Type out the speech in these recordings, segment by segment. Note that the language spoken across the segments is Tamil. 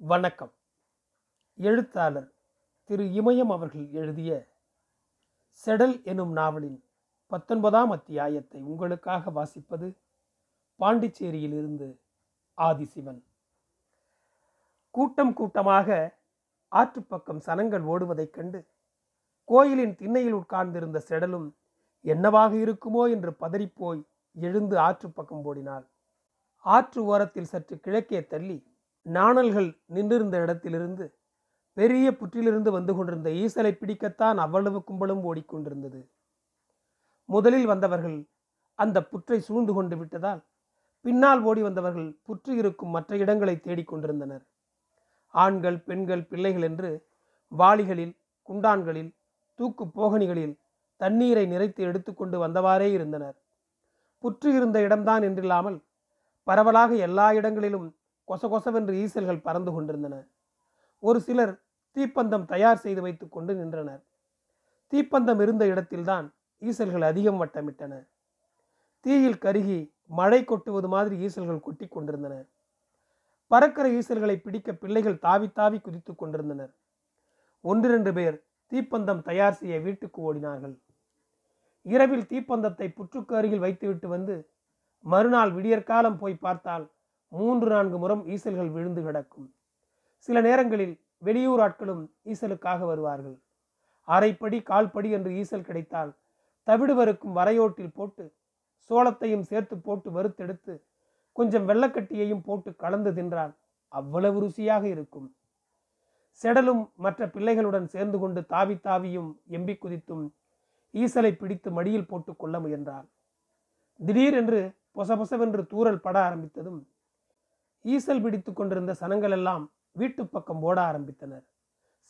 வணக்கம். எழுத்தாளர் திரு இமயம் அவர்கள் எழுதிய செடல் எனும் நாவலின் பத்தொன்பதாம் அத்தியாயத்தை உங்களுக்காக வாசிப்பது பாண்டிச்சேரியிலிருந்து ஆதிசிவன். கூட்டம் கூட்டமாக ஆற்றுப்பக்கம் சனங்கள் ஓடுவதைக் கண்டு கோயிலின் திண்ணையில் உட்கார்ந்திருந்த செடலும் என்னவாக இருக்குமோ என்று பதறிப்போய் எழுந்து ஆற்றுப்பக்கம் ஓடினாள். ஆற்று ஓரத்தில் சற்று கிழக்கே தள்ளி நாணல்கள் நின்றிருந்த இடத்திலிருந்து பெரிய புற்றிலிருந்து வந்து கொண்டிருந்த ஈசலை பிடிக்கத்தான் அவ்வளவு கும்பலும் ஓடிக்கொண்டிருந்தது. முதலில் வந்தவர்கள் அந்த புற்றை சூழ்ந்து கொண்டு விட்டதால் பின்னால் ஓடி வந்தவர்கள் புற்று இருக்கும் மற்ற இடங்களை தேடிக்கொண்டிருந்தனர் ஆண்கள் பெண்கள் பிள்ளைகள் என்று வாளிகளில் குண்டான்களில் தூக்கு போகணிகளில் தண்ணீரை நிறைத்து எடுத்துக்கொண்டு வந்தவாறே இருந்தனர். புற்று இருந்த இடம்தான் என்றில்லாமல் பரவலாக எல்லா இடங்களிலும் கொச கொசவென்று ஈசல்கள் பறந்து கொண்டிருந்தன. ஒரு சிலர் தீப்பந்தம் தயார் செய்து வைத்துக் கொண்டு நின்றனர். தீப்பந்தம் இருந்த இடத்தில்தான் ஈசல்கள் அதிகம் வட்டமிட்டன. தீயில் கருகி மழை கொட்டுவது மாதிரி ஈசல்கள் கொட்டி கொண்டிருந்தன. பறக்கிற ஈசல்களை பிடிக்க பிள்ளைகள் தாவி தாவி குதித்துக் கொண்டிருந்தனர். ஒன்றிரண்டு பேர் தீப்பந்தம் தயார் செய்ய வீட்டுக்கு ஓடினார்கள். இரவில் தீப்பந்தத்தை புற்றுக்கு அருகில் வைத்துவிட்டு வந்து மறுநாள் விடியற்காலம் போய் பார்த்தால் மூன்று நான்கு முறம் ஈசல்கள் விழுந்து கிடக்கும். சில நேரங்களில் வெளியூர் ஆட்களும் ஈசலுக்காக வருவார்கள். அரைப்படி கால்படி என்று ஈசல் கிடைத்தால் தவிடு வறுக்கும் வரையோட்டில் போட்டு சோளத்தையும் சேர்த்து போட்டு வறுத்தெடுத்து கொஞ்சம் வெள்ளக்கட்டியையும் போட்டு கலந்து தின்றால் அவ்வளவு ருசியாக இருக்கும். செடலும் மற்ற பிள்ளைகளுடன் சேர்ந்து கொண்டு தாவி தாவியும் எம்பி குதித்தும் ஈசலை பிடித்து மடியில் போட்டு கொள்ள முயன்றாள். திடீரென்று பொசபொசவென்று தூரல் பட ஆரம்பித்ததும் ஈசல் பிடித்து கொண்டிருந்த சனங்கள் எல்லாம் வீட்டு பக்கம் ஓட ஆரம்பித்தனர்.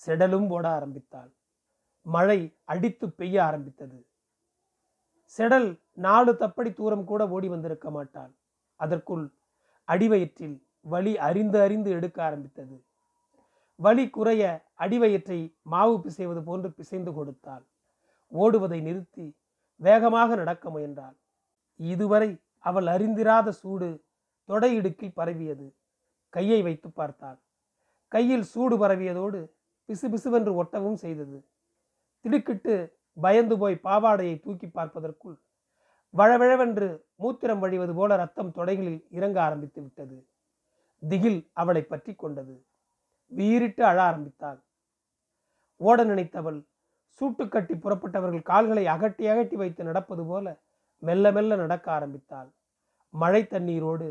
செடலும் ஓட ஆரம்பித்தாள். மழை அடித்து பெய்ய ஆரம்பித்தது. செடல் நாலு தப்படி தூரம் கூட ஓடி வந்திருக்க மாட்டாள். அதற்குள் அடிவயிற்றில் வலி அறிந்து அறிந்து எடுக்க ஆரம்பித்தது. வலி குறைய அடிவயிற்றை மாவு பிசைவது போன்று பிசைந்து கொடுத்தாள். ஓடுவதை நிறுத்தி வேகமாக நடக்க முயன்றாள். இதுவரை அவள் அறிந்திராத சூடு தொடை இடுக்கில் பரவியது. கையை வைத்து பார்த்தாள். கையில் சூடு பரவியதோடு பிசுபிசுவென்று ஒட்டவும் செய்தது. திடுக்கிட்டு பயந்து போய் பாவாடையை தூக்கி பார்ப்பதற்குள் வழவழவென்று மூத்திரம் வழிவது போல ரத்தம் தொடைகளில் இறங்க ஆரம்பித்து விட்டது. திகில் அவளை பற்றி கொண்டது. வீறிட்டு அழ ஆரம்பித்தாள். ஓட நினைத்தவள் சூட்டு கட்டி புறப்பட்டவர்கள் கால்களை அகட்டி அகட்டி வைத்து நடப்பது போல மெல்ல மெல்ல நடக்க ஆரம்பித்தாள். மழை தண்ணீரோடு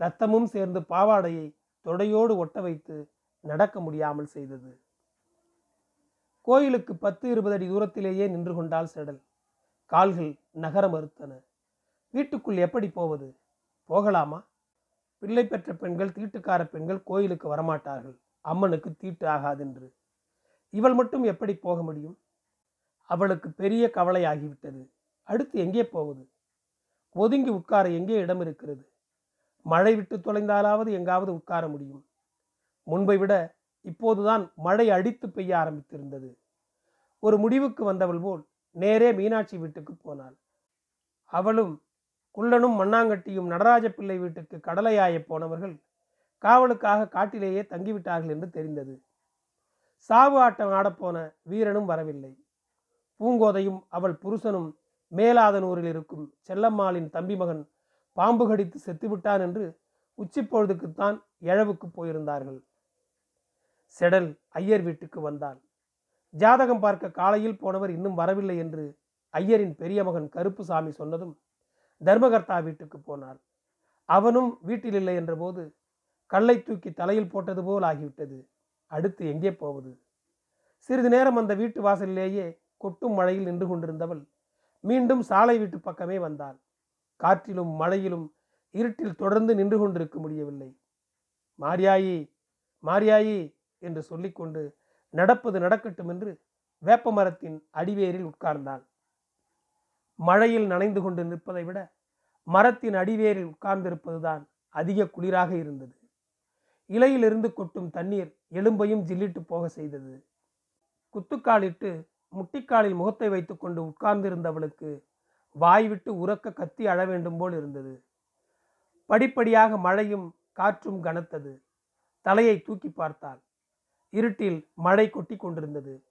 இரத்தமும் சேர்ந்து பாவாடையை தொடையோடு ஒட்ட வைத்து நடக்க முடியாமல் செய்தது. கோயிலுக்கு பத்து இருபது அடி தூரத்திலேயே நின்று கொண்டால் செடல். கால்கள் நகர மறுத்தன. வீட்டுக்குள் எப்படி போவது? போகலாமா? பிள்ளை பெற்ற பெண்கள் தீட்டுக்கார பெண்கள் கோயிலுக்கு வரமாட்டார்கள். அம்மனுக்கு தீட்டு ஆகாதென்று. இவள் மட்டும் எப்படி போக முடியும்? அவளுக்கு பெரிய கவலையாகிவிட்டது. அடுத்து எங்கே போவது? ஒதுங்கி உட்கார எங்கே இடம் இருக்கிறது மழை விட்டு தொலைந்தாலாவது எங்காவது உட்கார முடியும். முன்பை விட இப்போதுதான் மழை அடித்து பெய்ய ஆரம்பித்திருந்தது. ஒரு முடிவுக்கு வந்தவள் போல் நேரே மீனாட்சி வீட்டுக்கு போனாள். அவளும் குள்ளனும் மண்ணாங்கட்டியும் நடராஜ பிள்ளை வீட்டுக்கு கடலையாய போனவர்கள் காவலுக்காக காட்டிலேயே தங்கிவிட்டார்கள் என்று தெரிந்தது. சாவு ஆட்டம் ஆடப்போன வீரனும் வரவில்லை. பூங்கோதையும் அவள் புருஷனும் மேலாதனூரில் இருக்கும் செல்லம்மாளின் தம்பி மகன் பாம்பு கடித்து செத்துவிட்டான் என்று உச்சி பொழுதுக்குத்தான் எழவுக்கு போயிருந்தார்கள். செடல் ஐயர் வீட்டுக்கு வந்தாள். ஜாதகம் பார்க்க காலையில் போனவர் இன்னும் வரவில்லை என்று ஐயரின் பெரிய மகன் கருப்புசாமி சொன்னதும் தர்மகர்த்தா வீட்டுக்கு போனாள் அவனும் வீட்டில் இல்லை என்றபோது கல்லை தூக்கி தலையில் போட்டது போல் ஆகிவிட்டது. அடுத்து எங்கே போவது? சிறிது நேரம் அந்த வீட்டு வாசலிலேயே கொட்டும் மழையில் நின்று கொண்டிருந்தவள் மீண்டும் சாலை வீட்டு பக்கமே வந்தாள். காற்றிலும் மழையிலும் இருட்டில் தொடர்ந்து நின்று கொண்டிருக்க முடியவில்லை. மாரியாயி மாரியாயி என்று சொல்லிக்கொண்டு நடப்பது நடக்கட்டும் என்று வேப்ப மரத்தின் அடிவேரில் உட்கார்ந்தான் மழையில் நனைந்து கொண்டு நிற்பதை விட மரத்தின் அடிவேரில் உட்கார்ந்திருப்பதுதான் அதிக குளிராக இருந்தது. இலையிலிருந்து கொட்டும் தண்ணீர் எலும்பையும் ஜில்லிட்டு போக செய்தது. குத்துக்காலிட்டு முட்டிக்காலில் முகத்தை வைத்துக்கொண்டு உட்கார்ந்திருந்தவளுக்கு வாய் விட்டு உறக்க கத்தி அழ வேண்டும் போல் இருந்தது. படிப்படியாக மழையும் காற்றும் கனத்தது. தலையை தூக்கி பார்த்தாள். இருட்டில் மழை கொட்டி கொண்டிருந்தது.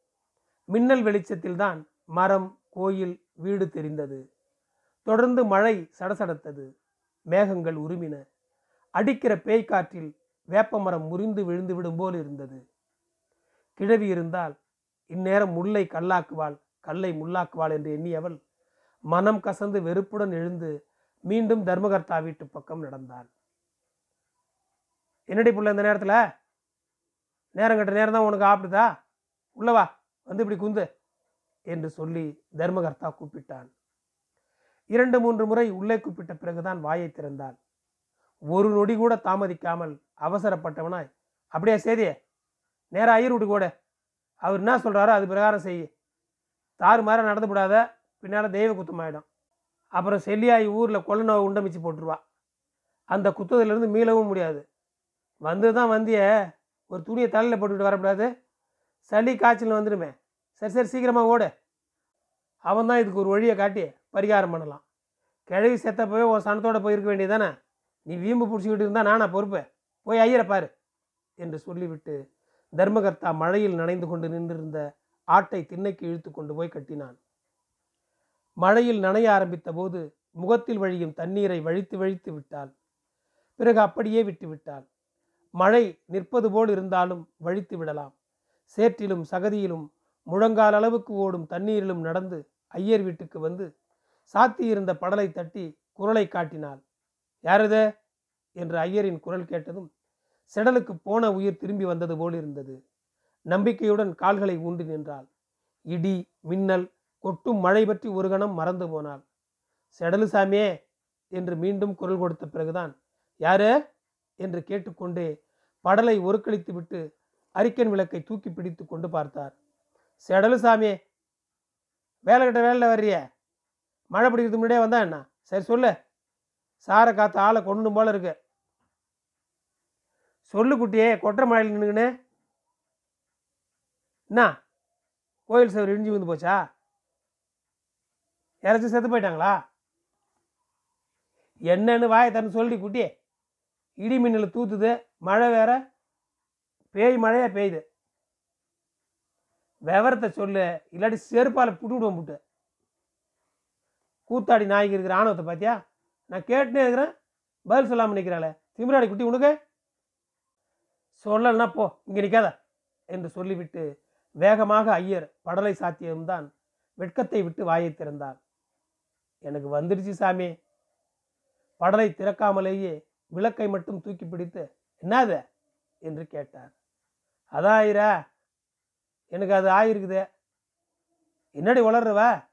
மின்னல் வெளிச்சத்தில்தான் மரம் கோயில் வீடு தெரிந்தது. தொடர்ந்து மழை சடசடத்தது. மேகங்கள் உருமின. அடிக்கிற பேய்க்காற்றில் வேப்பமரம் முறிந்து விழுந்து விடும் போல் இருந்தது. கிழவி இருந்தால் இந்நேரம் முல்லை கல்லாக்குவாள் கல்லை முல்லாக்குவாள் என்று எண்ணியவள் மனம் கசந்து வெறுப்புடன் எழுந்து மீண்டும் தர்மகர்த்தா வீட்டு பக்கம் நடந்தான் என்னடி புள்ள இந்த நேரத்தில்? நேரம் கட்ட நேரம் தான் உனக்கு ஆப்பிடுதா? உள்ளவா வந்து இப்படி குந்து என்று சொல்லி தர்மகர்த்தா கூப்பிட்டான். இரண்டு மூன்று முறை உள்ளே கூப்பிட்ட பிறகுதான் வாயை திறந்தாள். ஒரு நொடி கூட தாமதிக்காமல் அவசரப்பட்டவனாய் அப்படியே சேதியே நேராக ஐயர் வீட்டுக்கு ஓட. அவர் என்ன சொல்கிறாரோ அது பிரகாரம் செய். தாறு மாற நடந்து விடாத பின்னால் தெய்வ குத்தமாயிடும் அப்புறம் செல்லியாய் ஊரில் கொள்ள நோவை உண்டமிச்சு போட்டுருவா. அந்த குத்தத்திலேருந்து மீளவும் முடியாது. வந்து தான் வந்திய. ஒரு துணியை தலையில் போட்டுக்கிட்டு வரக்கூடாது. சளி காய்ச்சல் வந்துடுமே. சரி சரி சீக்கிரமாக ஓடு. அவன் தான் இதுக்கு ஒரு வழியை காட்டி பரிகாரம் பண்ணலாம். கிழவி செத்தப்பவே உன் சனத்தோடு போயிருக்க வேண்டியதானே நீ வீம்பு பிடிச்சிக்கிட்டு இருந்தால் நானா பொறுப்பு? போய் ஐயரை பாரு என்று சொல்லிவிட்டு தர்மகர்த்தா மழையில் நனைந்து கொண்டு நின்றிருந்த ஆட்டை திண்ணைக்கு இழுத்து கொண்டு போய் கட்டினான். மழையில் நனைய ஆரம்பித்த போது முகத்தில் வழியும் தண்ணீரை வழித்து வழித்து விட்டாள். பிறகு அப்படியே விட்டுவிட்டாள். மழை நிற்பது போல் இருந்தாலும் வழித்து விடலாம். சேற்றிலும் சகதியிலும் முழங்கால் அளவுக்கு ஓடும் தண்ணீரிலும் நடந்து ஐயர் வீட்டுக்கு வந்து சாத்தியிருந்த படலை தட்டி குரலை காட்டினாள். யாரத? என்று ஐயரின் குரல் கேட்டதும் செடலுக்கு போன உயிர் திரும்பி வந்தது போல் இருந்தது. நம்பிக்கையுடன் கால்களை ஊன்றி நின்றாள். இடி மின்னல் கொட்டும் மழை பற்றி ஒரு கணம் மறந்து போனாள். செடலு சாமியே என்று மீண்டும் குரல் கொடுத்த பிறகுதான். யாரு? என்று கேட்டுக்கொண்டே படலை ஒருக்களித்து விட்டு அரிக்கன் விளக்கை தூக்கி பிடித்து கொண்டு பார்த்தார். செடலு சாமியே வேலை கிட்ட வேலையில் வர்றிய. மழை பிடிக்கிறதுக்கு முன்னாடியே வந்தா என்ன? சரி சொல்லு. சாரை காற்று ஆளை கொண்டு போல இருக்கு. சொல்லு குட்டியே கொற்ற மழையில் நின்றுக்கின்னு என்ன? கோயில் சவர் இடிஞ்சு வந்து போச்சா? யாராச்சும் செத்து போயிட்டாங்களா? என்னன்னு வாயை தரணும் சொல்லி குட்டி இடி மின்னல் தூத்துது மழை வேற பேய் மழையாக பெய்யுது. விவரத்தை சொல்லு இல்லாட்டி செருப்பால் புட்டுவிடுவோம் புட்டு. கூத்தாடி நாய்க்கு இருக்கிற ஆணவத்தை பார்த்தியா நான் கேட்டுனே இருக்கிறேன் பதில் சொல்லாமல் நிற்கிறாளே திமிராடி குட்டி உனக்கு? சொல்லலைன்னா போ இங்கே நிற்காத என்று சொல்லிவிட்டு வேகமாக ஐயர் படலை சாத்தியம்தான் வெட்கத்தை விட்டு வாயை திறந்தார். எனக்கு வந்துடுச்சு சாமி. படலை திறக்காமலேயே விளக்கை மட்டும் தூக்கி பிடித்து என்னது? என்று கேட்டார். அதான் ஆயிரா எனக்கு அது ஆயிருக்குது. என்னடி வளர்றவ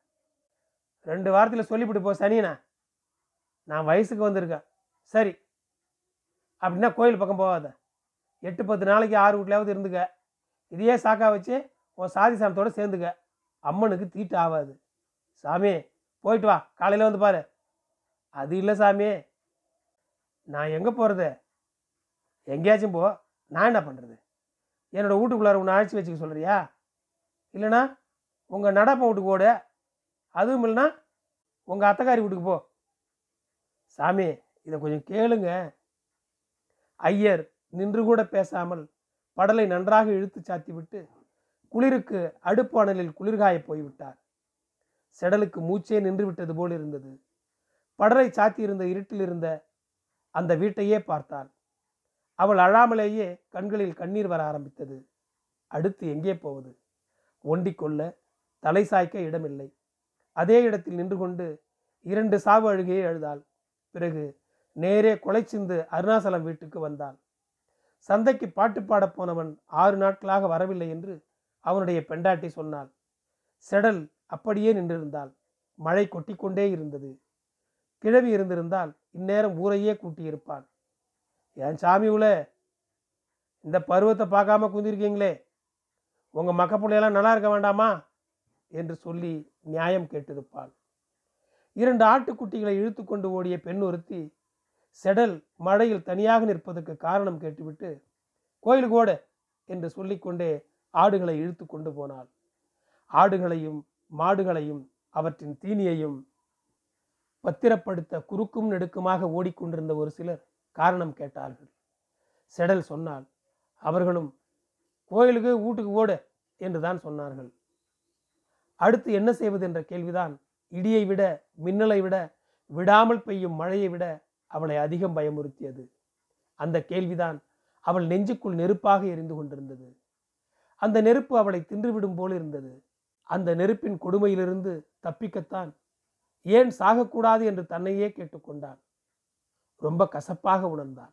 ரெண்டு வாரத்தில் சொல்லிவிட்டு போ சனியனா. நான் வயசுக்கு வந்திருக்கேன். சரி. அப்படின்னா கோயில் பக்கம் போகாத. எட்டு பத்து நாளைக்கு ஆறு வீட்லையாவது இருந்துக்க. இதையே சாக்கா வச்சு உன் சாதி சாமத்தோட சேர்ந்துக்க. அம்மனுக்கு தீட்டு ஆகாது சாமி போயிட்டு வா காலையில் வந்து பாரு. அது இல்லை சாமி. நான் எங்கே போகிறது எங்கேயாச்சும் போ. நான் என்ன பண்ணுறது என்னோடய வீட்டுக்குள்ளார உன்னை அழைச்சி வச்சுக்க சொல்கிறியா இல்லைனா உங்கள் நடப்ப வீட்டுக்கு ஓடு. அதுவும் இல்லைனா உங்கள் அத்தக்காரி வீட்டுக்கு போ. சாமி இதை கொஞ்சம் கேளுங்க. ஐயர் நின்று கூட பேசாமல் படலை நன்றாக இழுத்து சாத்திவிட்டு குளிருக்கு குளிருக்கு அடுப்பானலில் குளிர்காய போய்விட்டார். செடலுக்கு மூச்சே நின்று விட்டது போல் இருந்தது. படரை சாத்தியிருந்த இருட்டில் இருந்த அந்த வீட்டையே பார்த்தாள். அவள் அழாமலேயே கண்களில் கண்ணீர் வர ஆரம்பித்தது. அடுத்து எங்கே போவது? ஒண்டிக்கொள்ள தலை சாய்க்க இடமில்லை. அதே இடத்தில் நின்று கொண்டு இரண்டு சாவு அழுகையை அழுதாள். பிறகு நேரே கொலை சிந்து அருணாசலம் வீட்டுக்கு வந்தாள். சந்தைக்கு பாட்டு பாடப் போனவன் ஆறு நாட்களாக வரவில்லை என்று அவனுடைய பெண்டாட்டி சொன்னாள். செடல் அப்படியே நின்றிருந்தாள் மழை கொட்டிக்கொண்டே இருந்தது. கிழவி இருந்திருந்தால் இந்நேரம் ஊரையே கூட்டியிருப்பான் என் சாமி உல இந்த பருவத்தை பார்க்காம குந்திருக்கீங்களே. உங்க மக்க பிள்ளையெல்லாம் நல்லா இருக்க வேண்டாமா? என்று சொல்லி நியாயம் கேட்டிருப்பாள். இரண்டு ஆட்டுக்குட்டிகளை இழுத்து கொண்டு ஓடிய பெண் ஒருத்தி செடல் மழையில் தனியாக நிற்பதற்கு காரணம் கேட்டுவிட்டு கோயிலுக்கு ஓட என்று சொல்லிக்கொண்டே ஆடுகளை இழுத்து கொண்டு போனாள். ஆடுகளையும் மாடுகளையும் அவற்றின் தீனியையும் பத்திரப்படுத்த குறுக்கும் நெடுக்குமாக ஓடிக்கொண்டிருந்த ஒரு சிலர் காரணம் கேட்டார்கள். செடல் சொன்னால் அவர்களும் கோயிலுக்கு வீட்டுக்கு ஓடு என்று தான் சொன்னார்கள். அடுத்து என்ன செய்வது என்ற கேள்விதான் இடியை விட மின்னலை விட விடாமல் பெய்யும் மழையை விட அவளை அதிகம் பயமுறுத்தியது. அந்த கேள்விதான் அவள் நெஞ்சுக்குள் நெருப்பாக எரிந்து கொண்டிருந்தது. அந்த நெருப்பு அவளை தின்றுவிடும் போல் இருந்தது. அந்த நெருப்பின் கொடுமையிலிருந்து தப்பிக்கத்தான் ஏன் சாகக்கூடாது என்று தன்னையே கேட்டுக்கொண்டான். ரொம்ப கசப்பாக உணர்ந்தான்.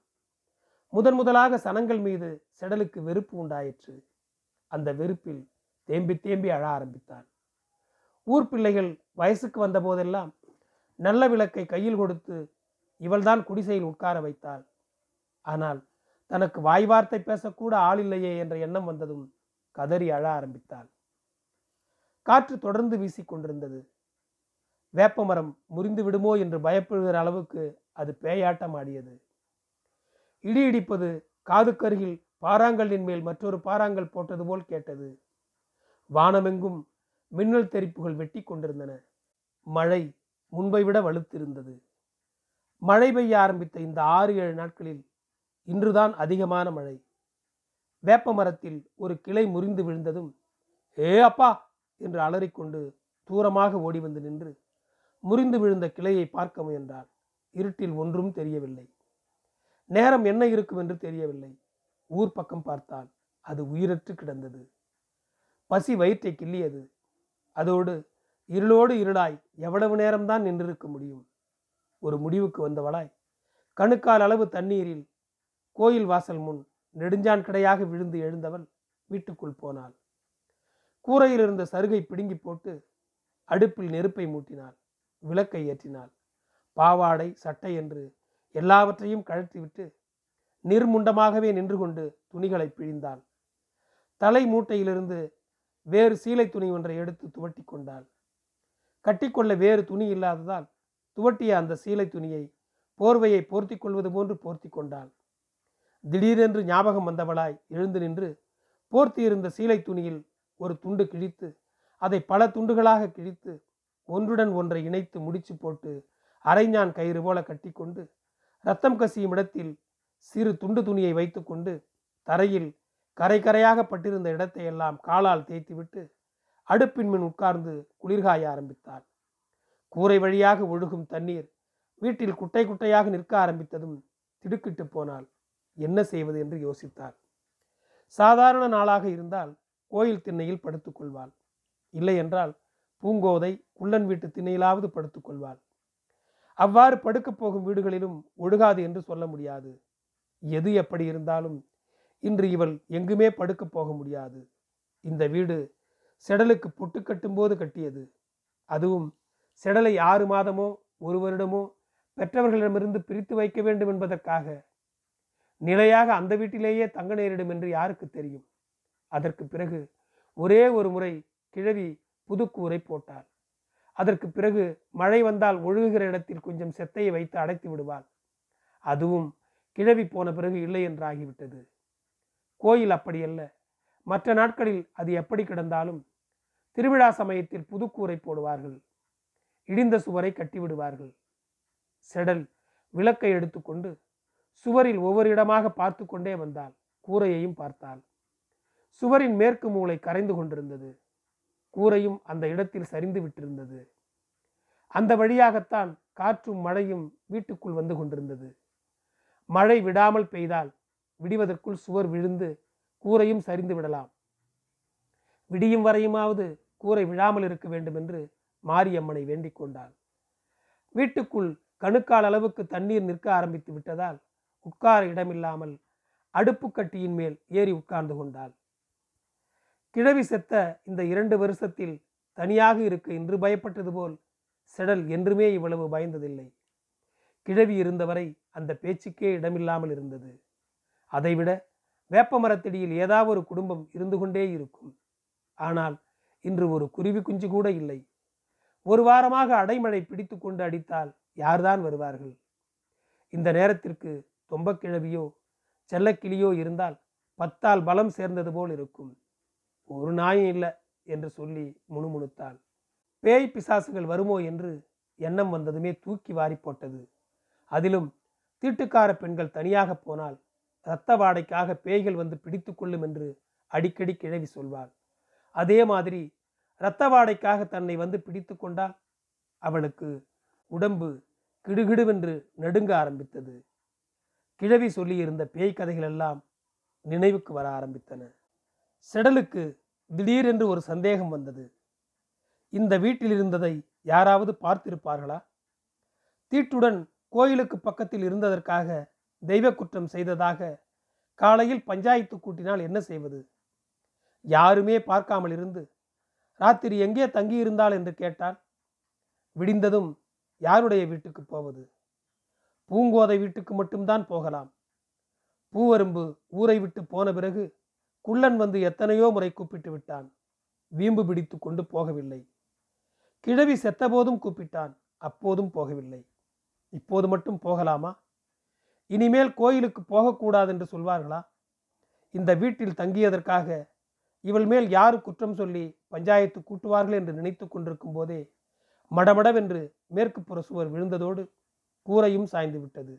முதன் முதலாக சனங்கள் மீது செடலுக்கு வெறுப்பு உண்டாயிற்று. அந்த வெறுப்பில் தேம்பி தேம்பி அழ ஆரம்பித்தான். ஊர் பிள்ளைகள் வயசுக்கு வந்த போதெல்லாம் நல்ல விளக்கை கையில் கொடுத்து இவள்தான் குடிசையில் உட்கார வைத்தாள். ஆனால் தனக்கு வாய் வார்த்தை பேசக்கூட ஆள் இல்லையே என்ற எண்ணம் வந்ததும் கதறி அழ ஆரம்பித்தாள். காற்று தொடர்ந்து வீசிக்கொண்டிருந்தது வேப்பமரம் முறிந்து விடுமோ என்று பயப்படுகிற அளவுக்கு அது பேயாட்டம் ஆடியது இடி இடிப்பது காதுக்கருகில் பாறாங்கல்லின் மேல் மற்றொரு பாறாங்கல் போட்டது போல் கேட்டது. வானமெங்கும் மின்னல் தெரிப்புகள் வெட்டி கொண்டிருந்தன. மழை முன்பை விட வலுத்திருந்தது. மழை பெய்ய ஆரம்பித்த இந்த ஆறு ஏழு நாட்களில் இன்றுதான் அதிகமான மழை. வேப்ப மரத்தில் ஒரு கிளை முறிந்து விழுந்ததும் ஏ அப்பா! என்று அலறிக்கொண்டு தூரமாக ஓடி வந்து நின்று முறிந்து விழுந்த கிளையை பார்க்க முயன்றாள். இருட்டில் ஒன்றும் தெரியவில்லை. நேரம் என்ன இருக்கும் என்று தெரியவில்லை. ஊர் பக்கம் பார்த்தால் அது உயிரற்று கிடந்தது. பசி வயிற்றை கிள்ளியது. அதோடு இருளோடு இருளாய் எவ்வளவு நேரம்தான் நின்றிருக்க முடியும்? ஒரு முடிவுக்கு வந்தவளாய் கணுக்கால் அளவு தண்ணீரில் கோயில் வாசல் முன் நெடுஞ்சான் கிடையாக விழுந்து எழுந்தவள் வீட்டுக்குள் போனாள். கூரையில் இருந்த சருகை பிடுங்கி போட்டு அடுப்பில் நெருப்பை மூட்டினாள். விளக்கை ஏற்றினாள். பாவாடை சட்டை என்று எல்லாவற்றையும் கழற்றிவிட்டு நிர்முண்டமாகவே நின்று கொண்டு துணிகளை பிழிந்தாள். தலை மூட்டையிலிருந்து வேறு சீலை துணி ஒன்றை எடுத்து துவட்டி கொண்டாள். கட்டிக்கொள்ள வேறு துணி இல்லாததால் துவட்டிய அந்த சீலை துணியை போர்வையை போர்த்தி கொள்வது போன்று போர்த்தி கொண்டாள். திடீரென்று ஞாபகம் வந்தவளாய் எழுந்து நின்று போர்த்தி இருந்த சீலை துணியில் ஒரு துண்டு கிழித்து அதை பல துண்டுகளாக கிழித்து ஒன்றுடன் ஒன்றை இணைத்து முடிச்சு போட்டு அரைஞான் கயிறு போல கட்டிக்கொண்டு ரத்தம் கசியும் இடத்தில் சிறு துண்டு துணியை வைத்துக்கொண்டு தரையில் கரை கரையாக பட்டிருந்த இடத்தை எல்லாம் காலால் தேய்த்துவிட்டு அடுப்பின் மின் உட்கார்ந்து குளிர்காய ஆரம்பித்தாள். கூரை வழியாக ஒழுகும் தண்ணீர் வீட்டில் குட்டை குட்டையாக நிற்க ஆரம்பித்ததும் திடுக்கிட்டு போனால் என்ன செய்வது என்று யோசித்தாள். சாதாரண நாளாக இருந்தால் கோயில் திண்ணையில் படுத்துக்கொள்வாள். இல்லையென்றால் பூங்கோதை குள்ளன் வீட்டு திண்ணையிலாவது படுத்துக்கொள்வாள். அவ்வாறு படுக்கப் போகும் வீடுகளிலும் ஒழுகாது என்று சொல்ல முடியாது. எது எப்படி இருந்தாலும் இன்று இவள் எங்குமே படுக்கப் போக முடியாது. இந்த வீடு செடலுக்கு பொட்டு கட்டும்போது கட்டியது. அதுவும் செடலை ஆறு மாதமோ ஒரு வருடமோ பெற்றவர்களிடமிருந்து பிரித்து வைக்க வேண்டும் என்பதற்காக. நிலையாக அந்த வீட்டிலேயே தங்க நேரிடும் என்று யாருக்கு தெரியும்? அதற்கு பிறகு ஒரே ஒரு முறை கிழவி புதுக்கூரை போட்டாள். அதற்கு பிறகு மழை வந்தால் ஒழுகுகிற இடத்தில் கொஞ்சம் செத்தையை வைத்து அடைத்து விடுவாள். அதுவும் கிழவி போன பிறகு இல்லை என்றாகிவிட்டது. கோயில் அப்படியல்ல. மற்ற நாட்களில் அது எப்படி கிடந்தாலும் திருவிழா சமயத்தில் புதுக்கூரை போடுவார்கள். இடிந்த சுவரை கட்டிவிடுவார்கள் செடல் விளக்கை எடுத்துக்கொண்டு சுவரில் ஒவ்வொரு இடமாக பார்த்து கொண்டே வந்தாள். கூரையையும் பார்த்தாள். சுவரின் மேற்கு மூளை கரைந்து கொண்டிருந்தது. கூரையும் அந்த இடத்தில் சரிந்து விட்டிருந்தது. அந்த வழியாகத்தான் காற்றும் மழையும் வீட்டுக்குள் வந்து கொண்டிருந்தது. மழை விடாமல் பெய்தால் விடிவதற்குள் சுவர் விழுந்து கூரையும் சரிந்து விடலாம். விடியும் வரையுமாவது கூரை விழாமல் இருக்க வேண்டும் என்று மாரியம்மனை வேண்டிக் கொண்டாள். வீட்டுக்குள் கணுக்கால் அளவுக்கு தண்ணீர் நிற்க ஆரம்பித்து விட்டதால் உட்கார இடமில்லாமல் அடுப்புக்கட்டியின் மேல் ஏறி உட்கார்ந்து கொண்டாள். கிழவி செத்த இந்த இரண்டு வருஷத்தில் தனியாக இருக்க இன்று பயப்பட்டது போல் செடல் என்றுமே இவ்வளவு பயந்ததில்லை. கிழவி இருந்தவரை அந்த பேச்சுக்கே இடமில்லாமல் இருந்தது. அதைவிட வேப்பமரத்தடியில் ஏதாவது ஒரு குடும்பம் இருந்து கொண்டே இருக்கும். ஆனால் இன்று ஒரு குருவி குஞ்சு கூட இல்லை. ஒரு வாரமாக அடைமழை பிடித்து கொண்டு அடித்தால் யார்தான் வருவார்கள்? இந்த நேரத்திற்கு தொம்பக்கிழவியோ செல்லக்கிளியோ இருந்தால் பத்தால் பலம் சேர்ந்தது போல் இருக்கும். ஒரு நாயும் இல்லை என்று சொல்லி முணுமுணுத்தாள். பேய் பிசாசுகள் வருமோ என்று எண்ணம் வந்ததுமே தூக்கி வாரி போட்டது. அதிலும் தீட்டுக்கார பெண்கள் தனியாக போனால் இரத்த வாடைக்காக பேய்கள் வந்து பிடித்து கொள்ளும் என்று அடிக்கடி கிழவி சொல்வாள். அதே மாதிரி இரத்த வாடைக்காக தன்னை வந்து பிடித்து கொண்டால் அவளுக்கு உடம்பு கிடுகிடுவென்று நடுங்க ஆரம்பித்தது. கிழவி சொல்லியிருந்த பேய் கதைகள் எல்லாம் நினைவுக்கு வர ஆரம்பித்தன. செடலுக்கு திடீரென்று ஒரு சந்தேகம் வந்தது. இந்த வீட்டில் இருந்ததை யாராவது பார்த்திருப்பார்களா? தீட்டுடன் கோயிலுக்கு பக்கத்தில் இருந்ததற்காக தெய்வ குற்றம் செய்ததாக காலையில் பஞ்சாயத்து கூட்டினால் என்ன செய்வது? யாருமே பார்க்காமல் இருந்து ராத்திரி எங்கே தங்கியிருந்தாள்? என்று கேட்டால் விடிந்ததும் யாருடைய வீட்டுக்கு போவது? பூங்கோதை வீட்டுக்கு மட்டும்தான் போகலாம். பூவரும்பு ஊரை விட்டு போன பிறகு குள்ளன் வந்து எத்தனையோ முறை கூப்பிட்டு விட்டான். வீம்பு பிடித்து கொண்டு போகவில்லை. கிழவி செத்தபோதும் கூப்பிட்டான். அப்போதும் போகவில்லை. இப்போது மட்டும் போகலாமா? இனிமேல் கோயிலுக்கு போகக்கூடாது என்று சொல்வார்களா? இந்த வீட்டில் தங்கியதற்காக இவள் மேல் யார் குற்றம் சொல்லி பஞ்சாயத்து கூட்டுவார்கள் என்று நினைத்து கொண்டிருக்கும் போதே மடமடவென்று மேற்கு புற சுவர் விழுந்ததோடு கூரையும் சாய்ந்து விட்டது.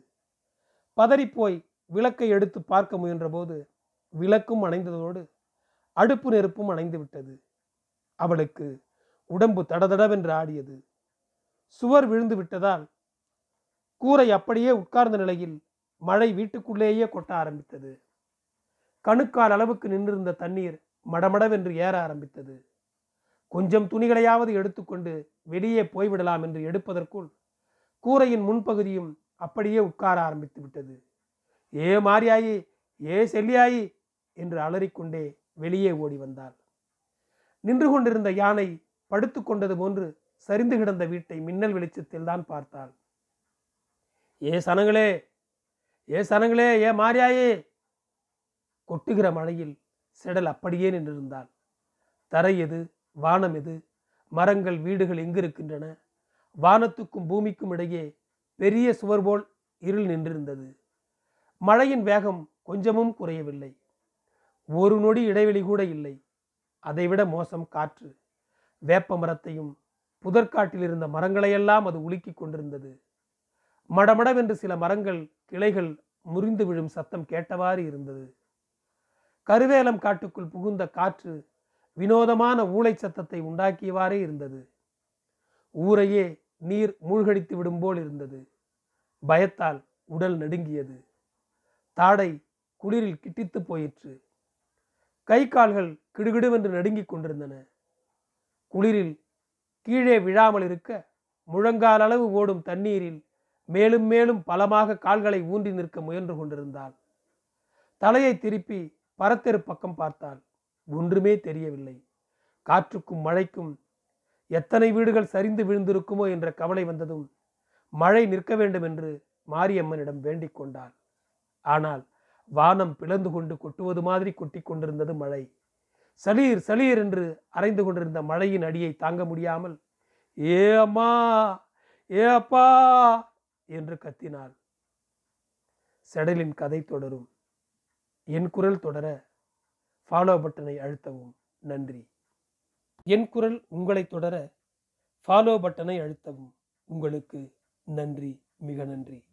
பதறிப்போய் விளக்கை எடுத்து பார்க்க முயன்றபோது விளக்கும் அணைந்ததோடு அடுப்பு நெருப்பும் அணைந்து விட்டது. அவளுக்கு உடம்பு தடதடவென்று ஆடியது. சுவர் விழுந்து விட்டதால் கூரை அப்படியே உட்கார்ந்த நிலையில் மழை வீட்டுக்குள்ளேயே கொட்ட ஆரம்பித்தது. கணுக்கால் அளவுக்கு நின்றிருந்த தண்ணீர் மடமடவென்று ஏற ஆரம்பித்தது. கொஞ்சம் துணிகளையாவது எடுத்துக்கொண்டு வெளியே போய்விடலாம் என்று எடுப்பதற்குள் கூரையின் முன்பகுதியும் அப்படியே உட்கார ஆரம்பித்து விட்டது. ஏ மாரியாயி ஏ செல்லியாயி என்று அலறிக்கொண்டே வெளியே ஓடி வந்தாள். நின்று கொண்டிருந்த யானை படுத்து கொண்டது போன்று சரிந்து கிடந்த வீட்டை மின்னல் வெளிச்சத்தில் தான் பார்த்தாள். ஏ சனங்களே ஏ சனங்களே ஏ மாரியாயே! கொட்டுகிற மழையில் செடல் அப்படியே நின்றிருந்தாள். தரை எது வானம் எது மரங்கள் வீடுகள் எங்கு இருக்கின்றன வானத்துக்கும் பூமிக்கும் இடையே பெரிய சுவர் போல் இருள் நின்றிருந்தது. மழையின் வேகம் கொஞ்சமும் குறையவில்லை. ஒரு நொடி இடைவெளி கூட இல்லை. அதைவிட மோசம் காற்று. வேப்ப மரத்தையும் புதற்காட்டில் இருந்த மரங்களையெல்லாம் அது உலுக்கிக் கொண்டிருந்தது. மடமடவென்று சில மரங்கள் கிளைகள் முறிந்து விழும் சத்தம் கேட்டவாறு இருந்தது. கருவேலம் காட்டுக்குள் புகுந்த காற்று வினோதமான ஊளை சத்தத்தை உண்டாக்கியவாறே இருந்தது. ஊரையே நீர் மூழ்கடித்து விடும் போல் இருந்தது. பயத்தால் உடல் நடுங்கியது. தாடை குளிரில் கிட்டித்து போயிற்று. கை கால்கள் கிடுகிடுவென்று நடுங்கிக் கொண்டிருந்தன. குளிரில் கீழே விழாமல் இருக்க முழங்கால் அளவு ஓடும் தண்ணீரில் மேலும் மேலும் பலமாக கால்களை ஊன்றி நிற்க முயன்று கொண்டிருந்தாள். தலையை திருப்பி பரத்தெரு பக்கம் பார்த்தாள். ஒன்றுமே தெரியவில்லை. காற்றுக்கும் மழைக்கும் எத்தனை வீடுகள் சரிந்து விழுந்திருக்குமோ என்ற கவலை வந்ததும் மழை நிற்க வேண்டும் என்று மாரியம்மனிடம் வேண்டிக் கொண்டாள். ஆனால் வானம் பிளந்து கொண்டு கொட்டுவது மாதிரி கொட்டி கொண்டிருந்தது மழை. சளீர் சளீர் என்று அரைந்து கொண்டிருந்த மழையின் அடியை தாங்க முடியாமல் ஏ அம்மா ஏ அப்பா என்று கத்தினாள். செடலின் கதை தொடரும். என் குரல் தொடர ஃபாலோ பட்டனை அழுத்தவும். நன்றி. என் குரல் உங்களை தொடர ஃபாலோ பட்டனை அழுத்தவும். உங்களுக்கு நன்றி மிக நன்றி.